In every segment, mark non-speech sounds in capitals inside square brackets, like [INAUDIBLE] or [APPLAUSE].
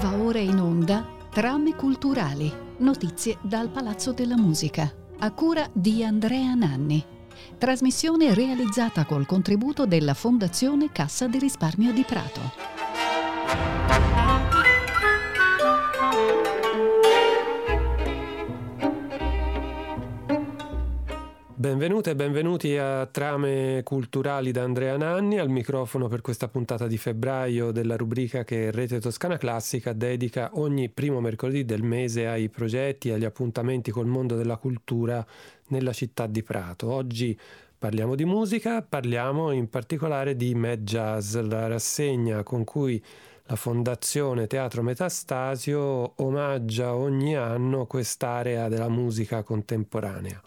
Va ora in onda Trame culturali, notizie dal Palazzo della Musica, a cura di Andrea Nanni. Trasmissione realizzata col contributo della Fondazione Cassa di Risparmio di Prato. Benvenute e benvenuti a Trame Culturali da Andrea Nanni, al microfono per questa puntata di febbraio della rubrica che Rete Toscana Classica dedica ogni primo mercoledì del mese ai progetti e agli appuntamenti col mondo della cultura nella città di Prato. Oggi parliamo di musica, parliamo in particolare di Mad Jazz, la rassegna con cui la Fondazione Teatro Metastasio omaggia ogni anno quest'area della musica contemporanea.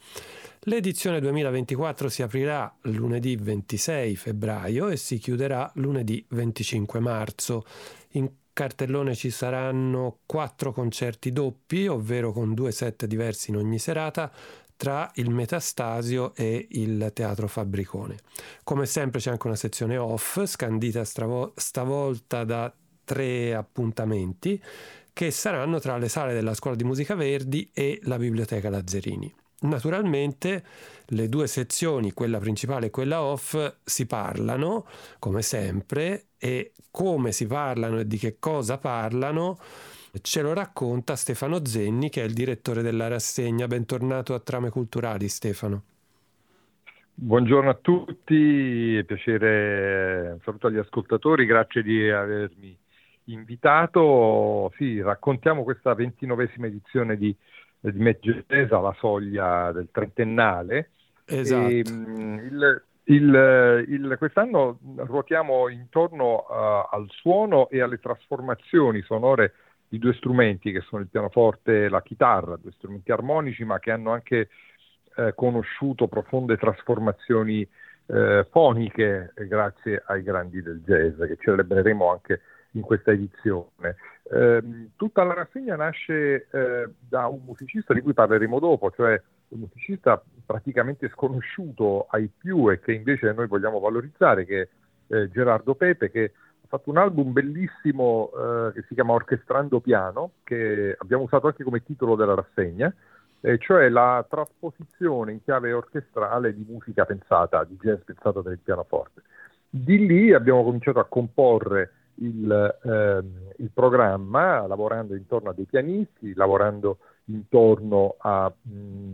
L'edizione 2024 si aprirà lunedì 26 febbraio e si chiuderà lunedì 25 marzo. In cartellone ci saranno quattro concerti doppi, ovvero con due set diversi in ogni serata, tra il Metastasio e il Teatro Fabbricone. Come sempre c'è anche una sezione off, scandita stravo- stavolta da tre appuntamenti, che saranno tra le sale della Scuola di Musica Verdi e la Biblioteca Lazzerini. Naturalmente le due sezioni, quella principale e quella off, si parlano come sempre e come si parlano e di che cosa parlano ce lo racconta Stefano Zenni che è il direttore della rassegna. Bentornato a Trame Culturali Stefano. Buongiorno a tutti, è piacere, un saluto agli ascoltatori, grazie di avermi invitato. Sì, raccontiamo questa ventinovesima edizione di di Meggesa la soglia del trentennale. Esatto. E, mm, il, il, il, quest'anno ruotiamo intorno uh, al suono e alle trasformazioni sonore di due strumenti che sono il pianoforte e la chitarra, due strumenti armonici ma che hanno anche eh, conosciuto profonde trasformazioni eh, foniche grazie ai grandi del jazz che celebreremo anche in questa edizione. Eh, tutta la rassegna nasce eh, da un musicista di cui parleremo dopo, cioè un musicista praticamente sconosciuto ai più e che invece noi vogliamo valorizzare, che è eh, Gerardo Pepe, che ha fatto un album bellissimo eh, che si chiama Orchestrando Piano, che abbiamo usato anche come titolo della rassegna, cioè la trasposizione in chiave orchestrale di musica pensata, di jazz pensata per il pianoforte. Di lì abbiamo cominciato a comporre il, ehm, il, programma lavorando intorno a dei pianisti, lavorando intorno a, mh,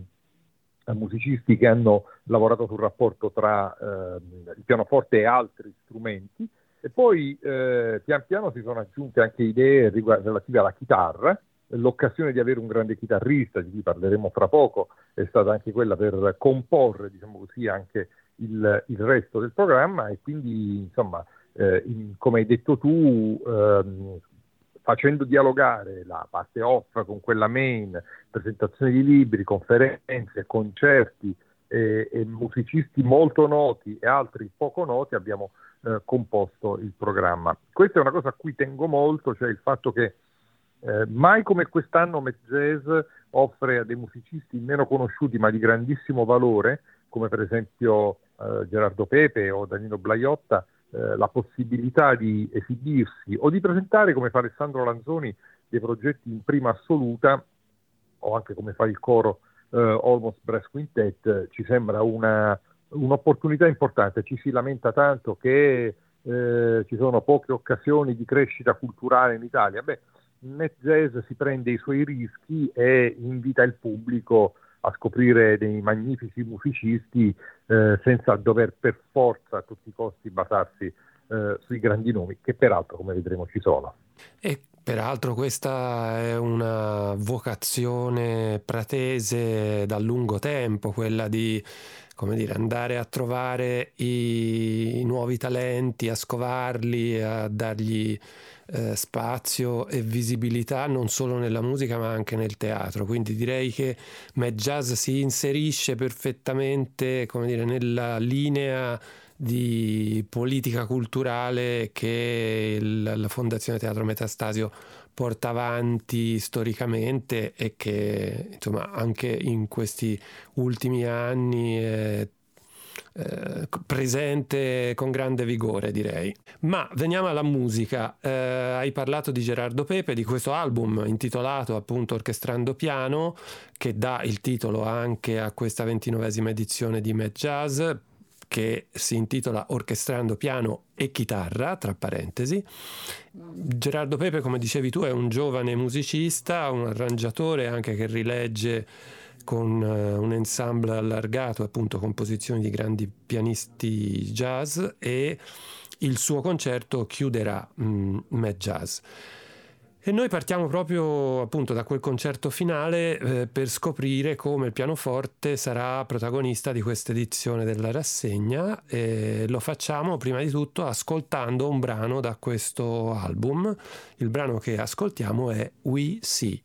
a musicisti che hanno lavorato sul rapporto tra ehm, il pianoforte e altri strumenti e poi eh, pian piano si sono aggiunte anche idee relative alla chitarra. L'occasione di avere un grande chitarrista, di cui parleremo fra poco, è stata anche quella per comporre, diciamo così, anche il, il resto del programma e quindi insomma eh, in, come hai detto tu, ehm, facendo dialogare la parte off con quella main, presentazioni di libri, conferenze, concerti e, e musicisti molto noti e altri poco noti, abbiamo eh, composto il programma. Questa è una cosa a cui tengo molto, cioè il fatto che eh, mai come quest'anno Met Jazz offre a dei musicisti meno conosciuti ma di grandissimo valore, come per esempio eh, Gerardo Pepe o Danilo Blaiotta, eh, la possibilità di esibirsi o di presentare, come fa Alessandro Lanzoni, dei progetti in prima assoluta, o anche come fa il coro eh, Almost Brass Quintet, ci sembra una, un'opportunità importante. Ci si lamenta tanto che eh, ci sono poche occasioni di crescita culturale in Italia. Beh, Net Jazz si prende i suoi rischi e invita il pubblico a scoprire dei magnifici musicisti eh, senza dover per forza a tutti i costi basarsi eh, sui grandi nomi, che peraltro, come vedremo, ci sono. E peraltro questa è una vocazione pratese da lungo tempo, quella di come dire, andare a trovare i, i nuovi talenti, a scovarli, a dargli eh, spazio e visibilità non solo nella musica ma anche nel teatro. Quindi direi che Mad Jazz si inserisce perfettamente dire, nella linea di politica culturale che il, la Fondazione Teatro Metastasio porta avanti storicamente e che insomma anche in questi ultimi anni è eh, presente con grande vigore, direi. Ma veniamo alla musica. Eh, hai parlato di Gerardo Pepe, di questo album intitolato appunto Orchestrando Piano, che dà il titolo anche a questa ventinovesima edizione di Mad Jazz, che si intitola Orchestrando piano e chitarra, tra parentesi. Gerardo Pepe, come dicevi tu, è un giovane musicista, un arrangiatore anche che rilegge con uh, un ensemble allargato, appunto composizioni di grandi pianisti jazz e il suo concerto chiuderà mm, Mad Jazz. E noi partiamo proprio appunto da quel concerto finale eh, per scoprire come il pianoforte sarà protagonista di questa edizione della rassegna e lo facciamo prima di tutto ascoltando un brano da questo album. Il brano che ascoltiamo è We See.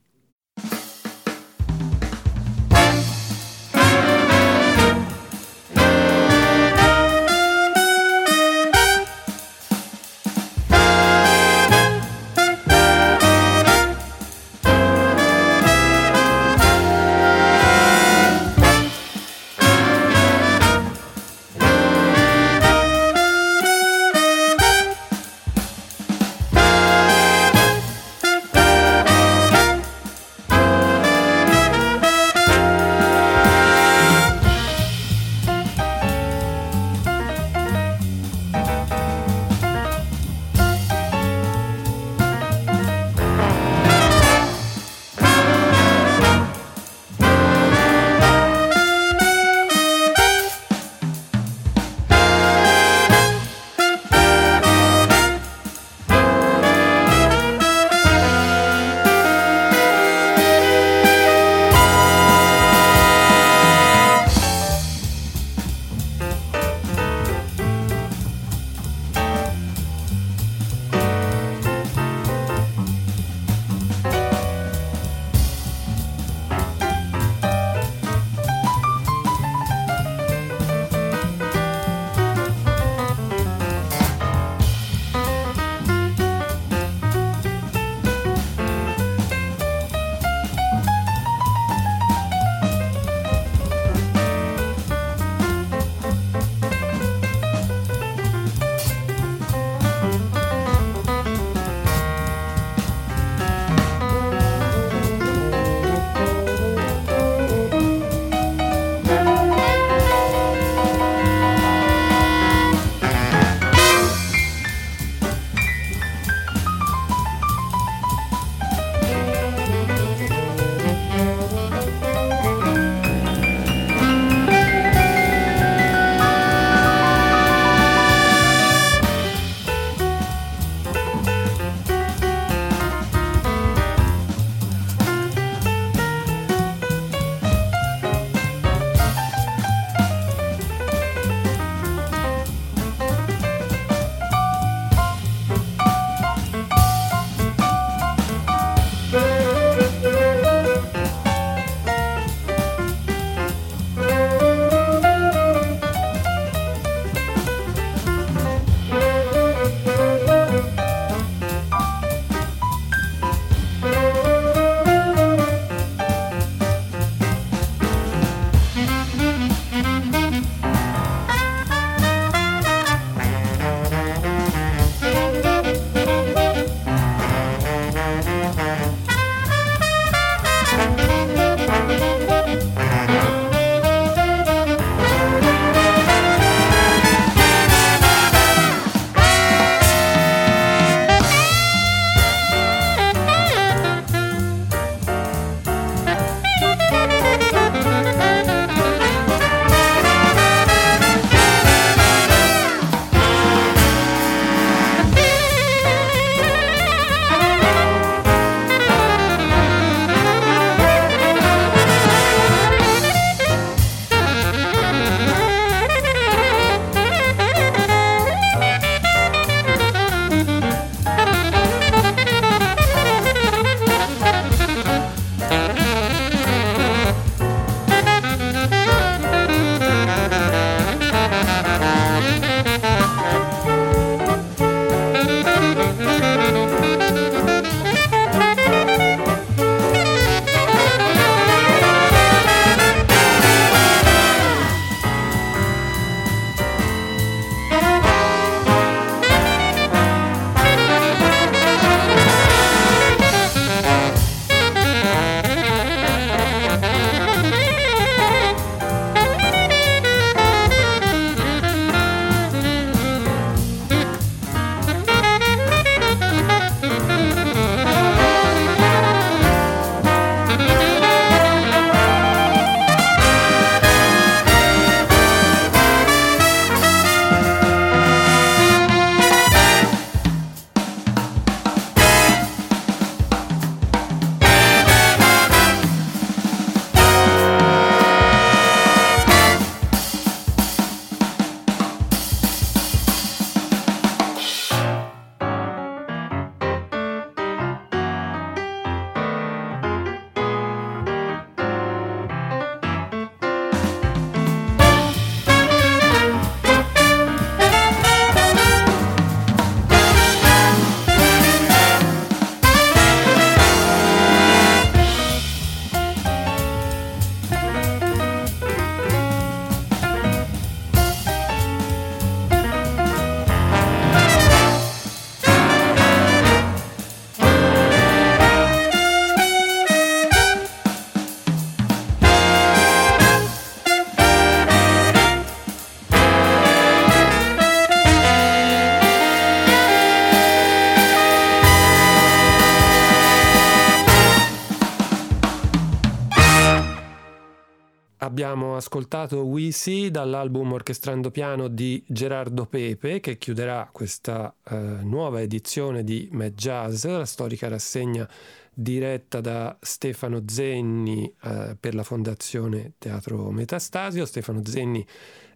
Abbiamo ascoltato We See dall'album Orchestrando Piano di Gerardo Pepe che chiuderà questa eh, nuova edizione di Mad Jazz, la storica rassegna diretta da Stefano Zenni eh, per la Fondazione Teatro Metastasio. Stefano Zenni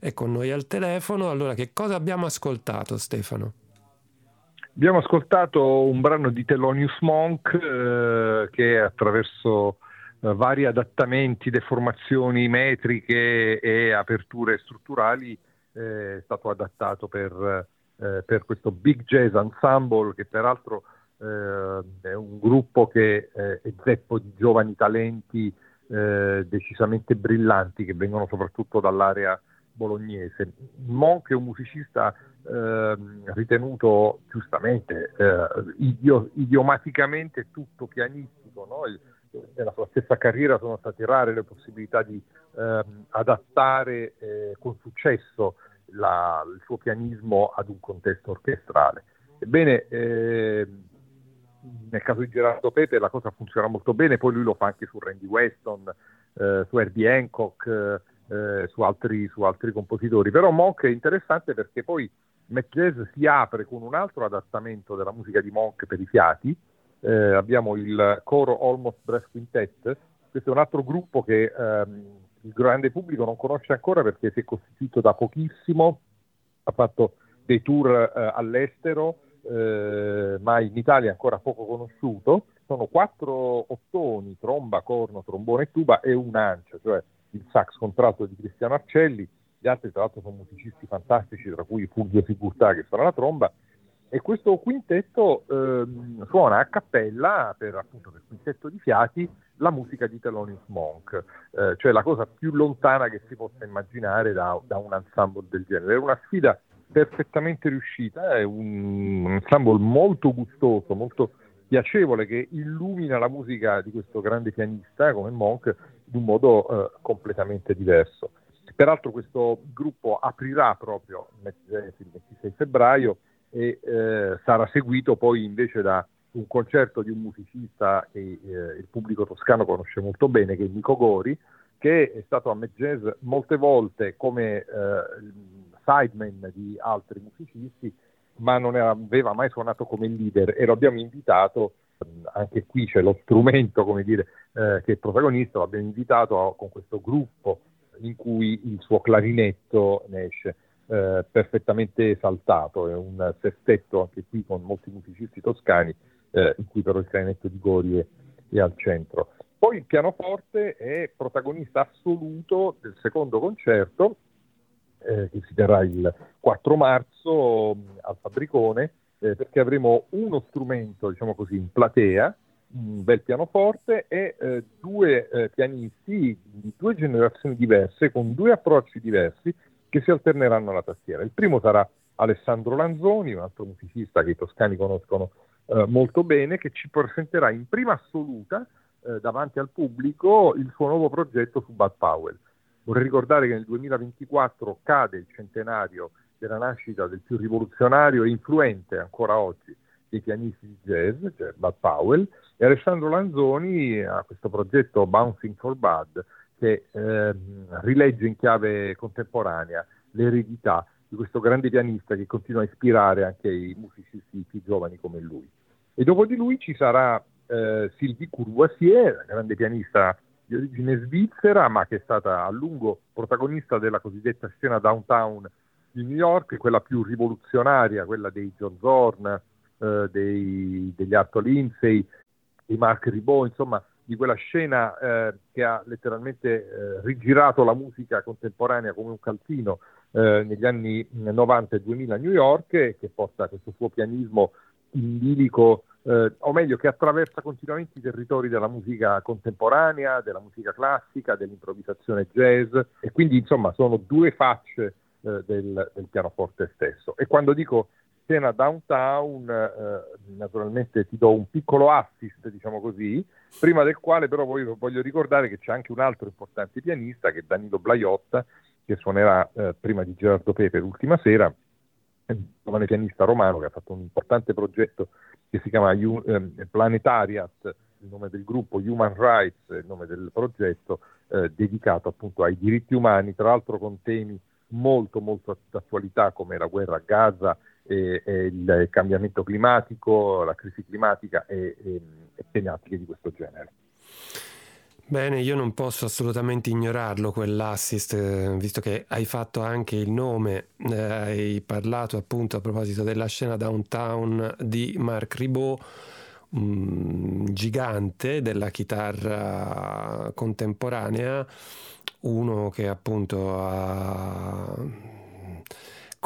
è con noi al telefono. Allora, che cosa abbiamo ascoltato, Stefano? Abbiamo ascoltato un brano di Thelonious Monk eh, che attraverso vari adattamenti, deformazioni metriche e aperture strutturali eh, è stato adattato per, eh, per questo Big Jazz Ensemble che peraltro eh, è un gruppo che eh, è zeppo di giovani talenti eh, decisamente brillanti che vengono soprattutto dall'area bolognese. Monk è un musicista eh, ritenuto giustamente, eh, idio- idiomaticamente tutto pianistico. No? Nella sua stessa carriera sono state rare le possibilità di eh, adattare eh, con successo la, il suo pianismo ad un contesto orchestrale. Ebbene, eh, nel caso di Gerardo Pepe la cosa funziona molto bene, poi lui lo fa anche su Randy Weston, eh, su Herbie Hancock, eh, su, altri, su, altri, compositori. Però Monk è interessante perché poi Mac Jazz si apre con un altro adattamento della musica di Monk per i fiati. Eh, abbiamo il coro Almost Brass Quintet, questo è un altro gruppo che ehm, il grande pubblico non conosce ancora perché si è costituito da pochissimo, ha fatto dei tour eh, all'estero, eh, ma in Italia è ancora poco conosciuto. Sono quattro ottoni, tromba, corno, trombone e tuba e un'ancia, cioè il sax contralto di Cristiano Arcelli. Gli altri, tra l'altro, sono musicisti fantastici, tra cui Fulvio Sigurtà che suona la tromba. E questo quintetto ehm, suona a cappella, per, appunto, per quintetto di fiati, la musica di Thelonious Monk, eh, cioè la cosa più lontana che si possa immaginare da, da un ensemble del genere. È una sfida perfettamente riuscita, è un ensemble molto gustoso, molto piacevole che illumina la musica di questo grande pianista come Monk in un modo eh, completamente diverso. Peraltro questo gruppo aprirà proprio il 26 febbraio e eh, sarà seguito poi invece da un concerto di un musicista che eh, il pubblico toscano conosce molto bene, che è Nico Gori, che è stato a Met molte volte come eh, sideman di altri musicisti, ma non aveva mai suonato come leader. E lo abbiamo invitato, anche qui c'è lo strumento come dire, eh, che è protagonista, lo abbiamo invitato a, con questo gruppo in cui il suo clarinetto ne esce eh, perfettamente esaltato, è un sestetto anche qui con molti musicisti toscani, eh, in cui però il clarinetto di Gori è, al centro. Poi il pianoforte è protagonista assoluto del secondo concerto eh, che si terrà il 4 marzo mh, al Fabbricone, eh, perché avremo uno strumento, diciamo così, in platea, un bel pianoforte e eh, due eh, pianisti di due generazioni diverse, con due approcci diversi, che si alterneranno alla tastiera. Il primo sarà Alessandro Lanzoni, un altro musicista che i toscani conoscono eh, molto bene, che ci presenterà in prima assoluta eh, davanti al pubblico il suo nuovo progetto su Bud Powell. Vorrei ricordare che nel 2024 cade il centenario della nascita del più rivoluzionario e influente ancora oggi dei pianisti di jazz, cioè Bud Powell, e Alessandro Lanzoni ha questo progetto Bouncing for Bud che eh, rilegge in chiave contemporanea l'eredità di questo grande pianista che continua a ispirare anche i musicisti più giovani come lui. E dopo di lui ci sarà eh, Sylvie Courvoisier, grande pianista di origine svizzera, ma che è stata a lungo protagonista della cosiddetta scena downtown di New York, quella più rivoluzionaria, quella dei John Zorn, eh, dei, degli Arto Lindsay, di Mark Ribot, insomma, di quella scena eh, che ha letteralmente eh, rigirato la musica contemporanea come un calzino eh, negli anni 90 e 2000 a New York e che porta questo suo pianismo in bilico eh, o meglio che attraversa continuamente i territori della musica contemporanea, della musica classica, dell'improvvisazione jazz e quindi insomma sono due facce eh, del, del, pianoforte stesso. E quando dico scena downtown, eh, naturalmente ti do un piccolo assist, diciamo così, prima del quale però voglio, voglio, ricordare che c'è anche un altro importante pianista che è Danilo Blaiotta, che suonerà eh, prima di Gerardo Pepe l'ultima sera, un giovane pianista romano che ha fatto un importante progetto che si chiama U- eh, Planetariat, il nome del gruppo, Human Rights, il nome del progetto, eh, dedicato appunto ai diritti umani, tra l'altro con temi molto molto d'attualità come la guerra a Gaza e, e il cambiamento climatico, la crisi climatica e, e, e tematiche di questo genere. Bene, io non posso assolutamente ignorarlo quell'assist, eh, visto che hai fatto anche il nome, eh, hai parlato appunto a proposito della scena downtown di Marc Ribot, un gigante della chitarra contemporanea, uno che appunto ha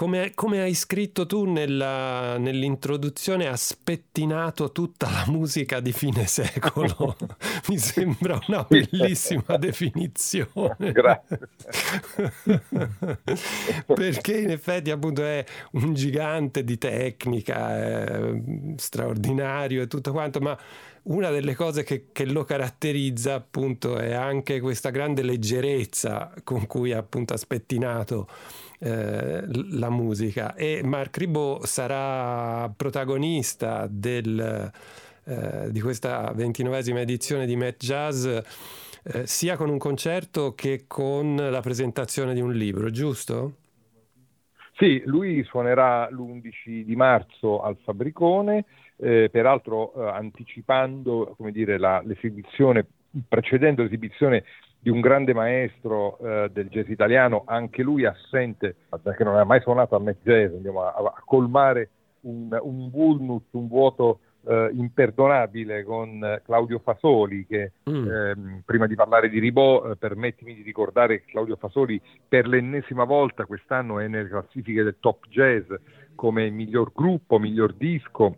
come, come, hai scritto tu nella, nell'introduzione, ha spettinato tutta la musica di fine secolo. [LAUGHS] Mi sembra una bellissima definizione. Grazie. Perché in effetti appunto è un gigante di tecnica, straordinario e tutto quanto, ma una delle cose che, che, lo caratterizza appunto è anche questa grande leggerezza con cui appunto ha spettinato eh, la musica e Marc Ribot sarà protagonista del, eh, di questa ventinovesima edizione di Met Jazz eh, sia con un concerto che con la presentazione di un libro, giusto? Sì, lui suonerà l'11 di marzo al Fabbricone, eh, peraltro eh, anticipando dire, la, l'esibizione, precedendo l'esibizione di un grande maestro eh, del jazz italiano, anche lui assente, perché non ha mai suonato a Met Jazz, andiamo a, a colmare un, un vulnus, un vuoto eh, imperdonabile con eh, Claudio Fasoli, che mm. ehm, prima di parlare di Ribot, eh, permettimi di ricordare che Claudio Fasoli per l'ennesima volta quest'anno è nelle classifiche del top jazz come miglior gruppo, miglior disco,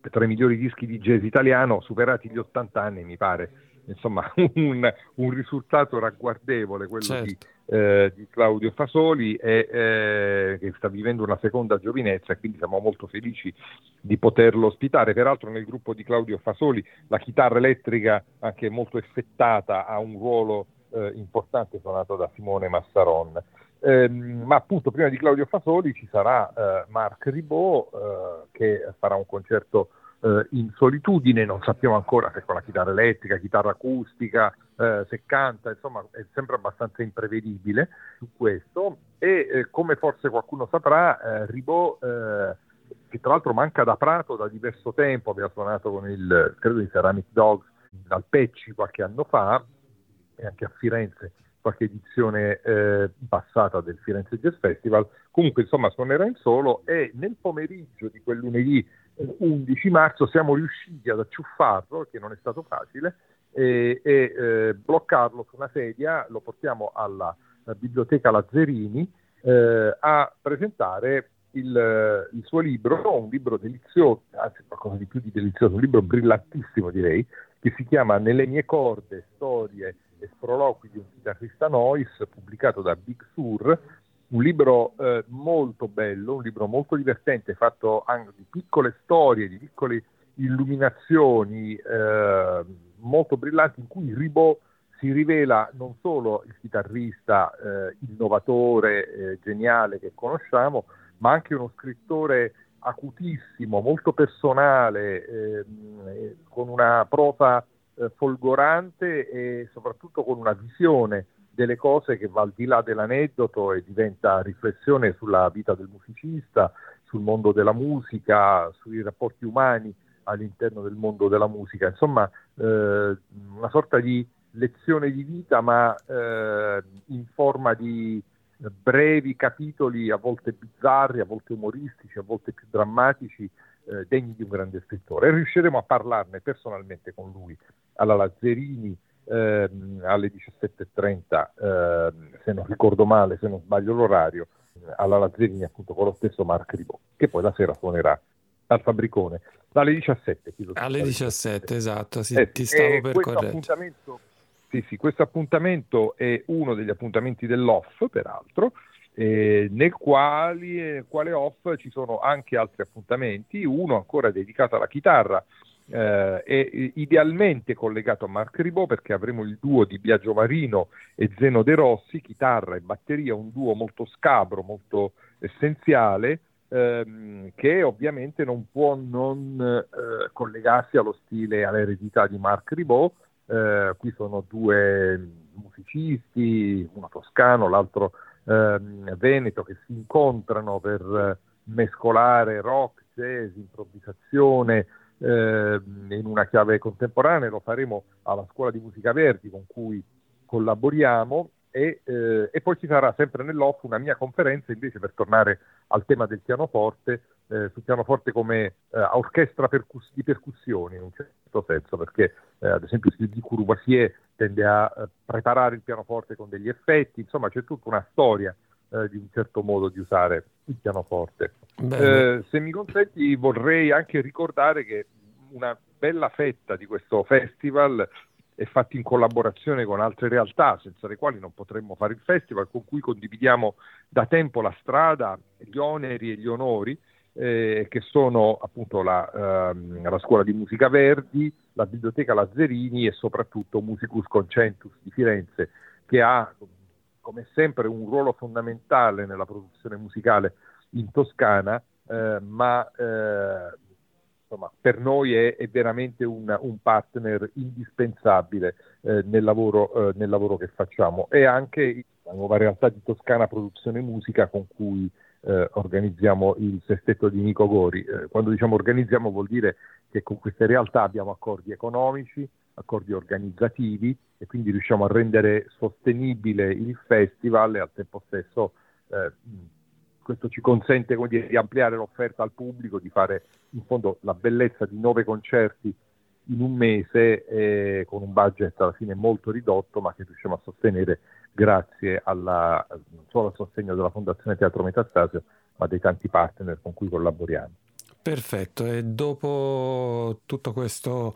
tra i migliori dischi di jazz italiano, superati gli 80 anni mi pare insomma [LAUGHS] un, un risultato ragguardevole quello certo. di, eh, di, Claudio Fasoli e, eh, che sta vivendo una seconda giovinezza e quindi siamo molto felici di poterlo ospitare. Peraltro nel gruppo di Claudio Fasoli la chitarra elettrica anche molto effettata ha un ruolo eh, importante suonato da Simone Massaron. Eh, ma appunto prima di Claudio Fasoli ci sarà eh, Marc Ribot eh, che farà un concerto eh, in solitudine, non sappiamo ancora se con la chitarra elettrica, chitarra acustica, eh, se canta, insomma è sempre abbastanza imprevedibile su questo e eh, come forse qualcuno saprà, eh, Ribot eh, che tra l'altro manca da Prato da diverso tempo, aveva suonato con il, credo, i Ceramic Dogs dal Pecci qualche anno fa e anche a Firenze qualche edizione eh, passata del Firenze Jazz Festival. Comunque, insomma, suonerà in solo e nel pomeriggio di quel lunedì 11 marzo siamo riusciti ad acciuffarlo, che non è stato facile, e, e eh, bloccarlo su una sedia, lo portiamo alla, alla biblioteca Lazzerini eh, a presentare il, il, suo libro, un libro delizioso, anzi qualcosa di più di delizioso, un libro brillantissimo direi, che si chiama Nelle mie corde, storie e sproloqui di un chitarrista noise, pubblicato da Big Sur, un libro eh, molto bello, un libro molto divertente, fatto anche di piccole storie, di piccole illuminazioni eh, molto brillanti in cui Ribot si rivela non solo il chitarrista eh, innovatore, eh, geniale che conosciamo, ma anche uno scrittore acutissimo, molto personale, ehm, con una prosa eh, folgorante e soprattutto con una visione delle cose che va al di là dell'aneddoto e diventa riflessione sulla vita del musicista, sul mondo della musica, sui rapporti umani all'interno del mondo della musica, insomma eh, una sorta di lezione di vita ma eh, in forma di brevi capitoli a volte bizzarri, a volte umoristici, a volte più drammatici, eh, degni di un grande scrittore. E riusciremo a parlarne personalmente con lui alla Lazzerini ehm, alle 17.30, ehm, se non ricordo male, se non sbaglio l'orario, alla Lazzerini appunto con lo stesso Mark Ribot, che poi la sera suonerà al Fabbricone alle 17. Alle 17, esatto, sì, eh, ti stavo per correggere. Sì, sì, questo appuntamento è uno degli appuntamenti dell'off, peraltro, eh, nel, quali, nel quale off ci sono anche altri appuntamenti, uno ancora dedicato alla chitarra, eh, è idealmente collegato a Marc Ribot perché avremo il duo di Biagio Marino e Zeno De Rossi, chitarra e batteria, un duo molto scabro, molto essenziale, ehm, che ovviamente non può non eh, collegarsi allo stile, all'eredità di Marc Ribot, eh, qui sono due musicisti, uno toscano, l'altro eh, veneto, che si incontrano per mescolare rock, jazz, improvvisazione eh, in una chiave contemporanea, lo faremo alla Scuola di Musica Verdi con cui collaboriamo e, eh, e, poi ci sarà sempre nell'off una mia conferenza invece per tornare al tema del pianoforte, eh, sul pianoforte come eh, orchestra percus- di percussioni in un certo senso, perché eh, ad esempio Sylvie Courvoisier tende a eh, preparare il pianoforte con degli effetti, insomma c'è tutta una storia di un certo modo di usare il pianoforte. Se mi consenti vorrei anche ricordare che una bella fetta di questo festival è fatto in collaborazione con altre realtà senza le quali non potremmo fare il festival, con cui condividiamo da tempo la strada, gli oneri e gli onori, eh, che sono appunto la, ehm, la, Scuola di Musica Verdi, la Biblioteca Lazzerini e soprattutto Musicus Concentus di Firenze, che ha come sempre un ruolo fondamentale nella produzione musicale in Toscana, eh, ma eh, insomma, per noi è, è veramente un, un, partner indispensabile eh, nel, lavoro, eh, nel, lavoro, che facciamo. E anche la nuova realtà di Toscana Produzione Musica con cui eh, organizziamo il sestetto di Nico Gori. Eh, quando diciamo organizziamo vuol dire che con queste realtà abbiamo accordi economici, accordi organizzativi e quindi riusciamo a rendere sostenibile il festival e al tempo stesso eh, questo ci consente dire, di ampliare l'offerta al pubblico, di fare in fondo la bellezza di nove concerti in un mese eh, con un budget alla fine molto ridotto ma che riusciamo a sostenere grazie alla, non solo al sostegno della Fondazione Teatro Metastasio ma dei tanti partner con cui collaboriamo. Perfetto, e dopo tutto questo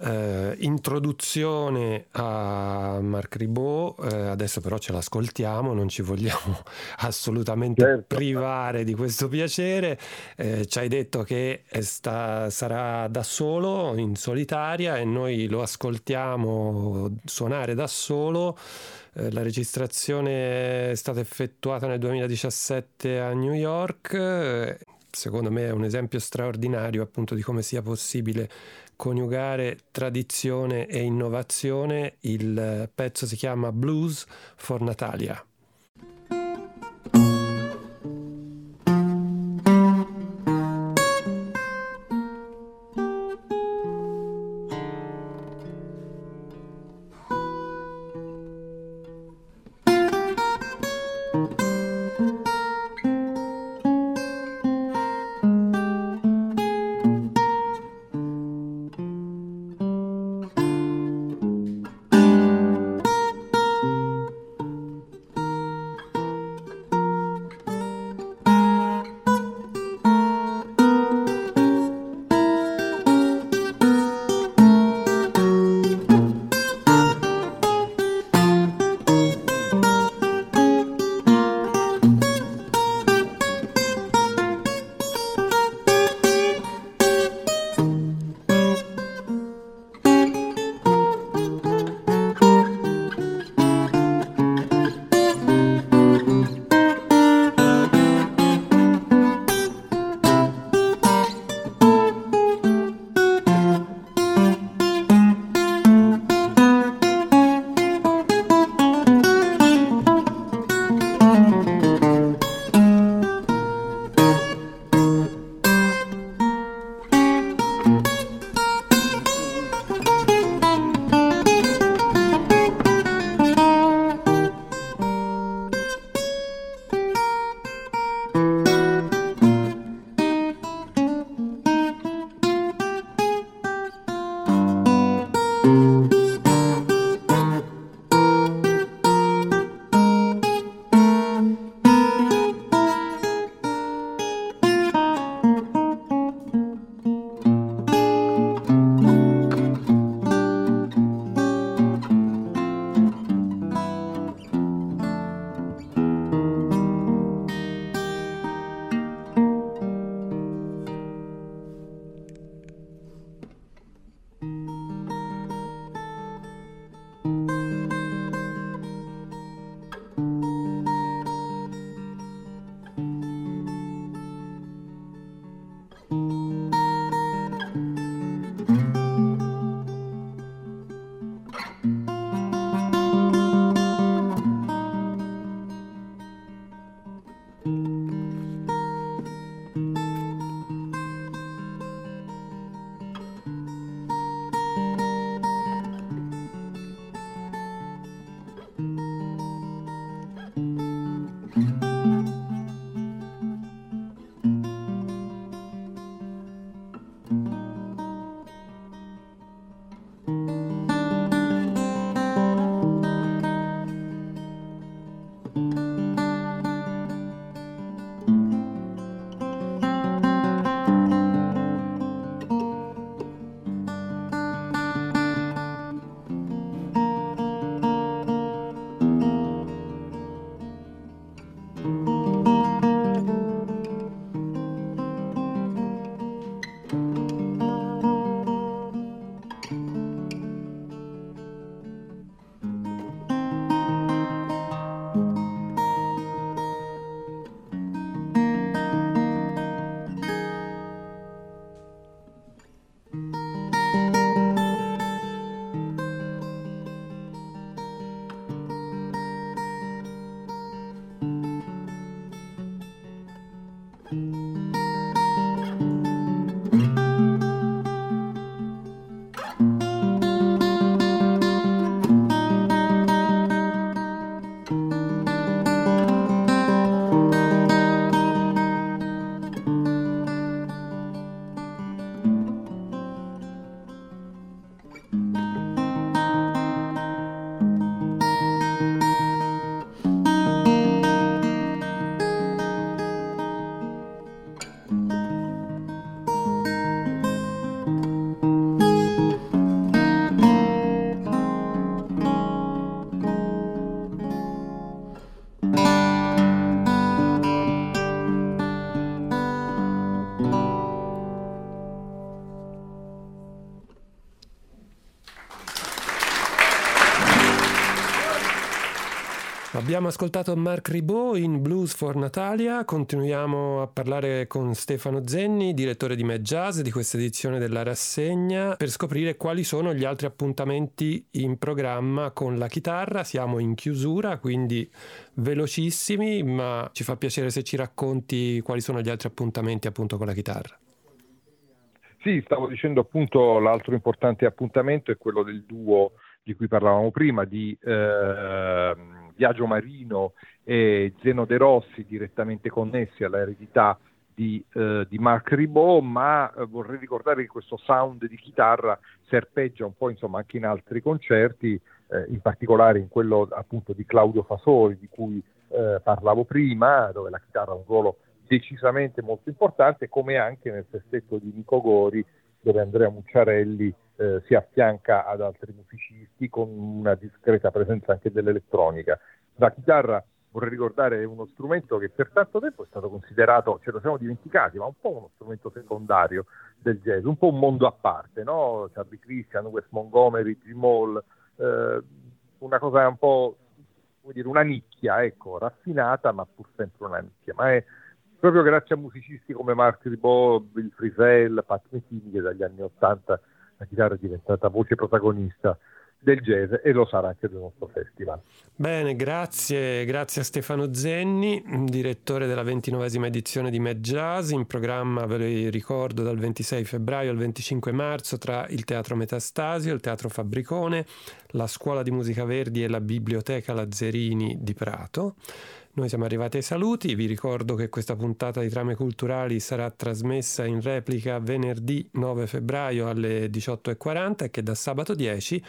eh, introduzione a Marc Ribot, eh, adesso però ce l'ascoltiamo, non ci vogliamo [LAUGHS] assolutamente certo. privare di questo piacere. Eh, ci hai detto che sta, sarà da solo, in solitaria, e noi lo ascoltiamo suonare da solo. Eh, la registrazione è stata effettuata nel 2017 a New York secondo me è un esempio straordinario appunto di come sia possibile coniugare tradizione e innovazione. Il pezzo si chiama Blues for Natalia. Abbiamo ascoltato Marc Ribot in Blues for Natalia, continuiamo a parlare con Stefano Zenni, direttore di Mad Jazz di questa edizione della rassegna, per scoprire quali sono gli altri appuntamenti in programma con la chitarra. Siamo in chiusura, quindi velocissimi, ma ci fa piacere se ci racconti quali sono gli altri appuntamenti appunto con la chitarra. Sì, stavo dicendo appunto l'altro importante appuntamento è quello del duo di cui parlavamo prima, di eh, Viaggio Marino e Zeno De Rossi, direttamente connessi all'eredità di, eh, di Marc Ribot, ma eh, vorrei ricordare che questo sound di chitarra serpeggia un po' insomma, anche in altri concerti, eh, in particolare in quello appunto di Claudio Fasoli, di cui eh, parlavo prima, dove la chitarra ha un ruolo decisamente molto importante, come anche nel sestetto di Nico Gori, dove Andrea Mucciarelli eh, si affianca ad altri musicisti con una discreta presenza anche dell'elettronica. La chitarra, vorrei ricordare, è uno strumento che per tanto tempo è stato considerato, ce lo siamo dimenticati, ma un po' uno strumento secondario del jazz, un po' un mondo a parte, no? Charlie Christian, Wes Montgomery, Jim Hall, eh, una cosa un po' come dire, una nicchia, ecco, raffinata, ma pur sempre una nicchia. Ma è proprio grazie a musicisti come Mark Ribot, Bill Frisell, Pat Metheny che dagli anni Ottanta la chitarra è diventata voce protagonista del jazz e lo sarà anche del nostro festival. Bene, grazie, grazie a Stefano Zenni, direttore della ventinovesima edizione di Mad Jazz, in programma, ve lo ricordo, dal 26 febbraio al 25 marzo tra il Teatro Metastasio, il Teatro Fabbricone, la Scuola di Musica Verdi e la Biblioteca Lazzerini di Prato. Noi siamo arrivati ai saluti, vi ricordo che questa puntata di Trame Culturali sarà trasmessa in replica venerdì 9 febbraio alle 18.40 e che da sabato 10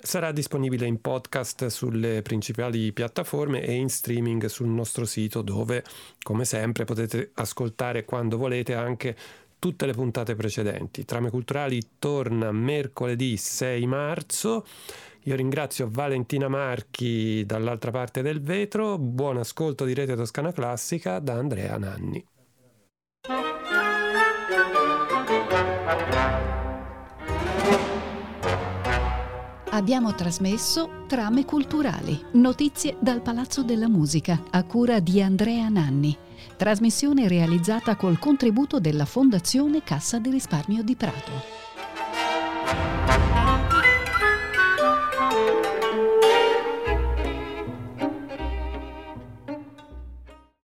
sarà disponibile in podcast sulle principali piattaforme e in streaming sul nostro sito dove, come sempre, potete ascoltare quando volete anche tutte le puntate precedenti. Trame Culturali torna mercoledì 6 marzo. Io ringrazio Valentina Marchi dall'altra parte del vetro, buon ascolto di Rete Toscana Classica da Andrea Nanni. Abbiamo trasmesso Trame culturali, notizie dal Palazzo della Musica, a cura di Andrea Nanni. Trasmissione realizzata col contributo della Fondazione Cassa di Risparmio di Prato.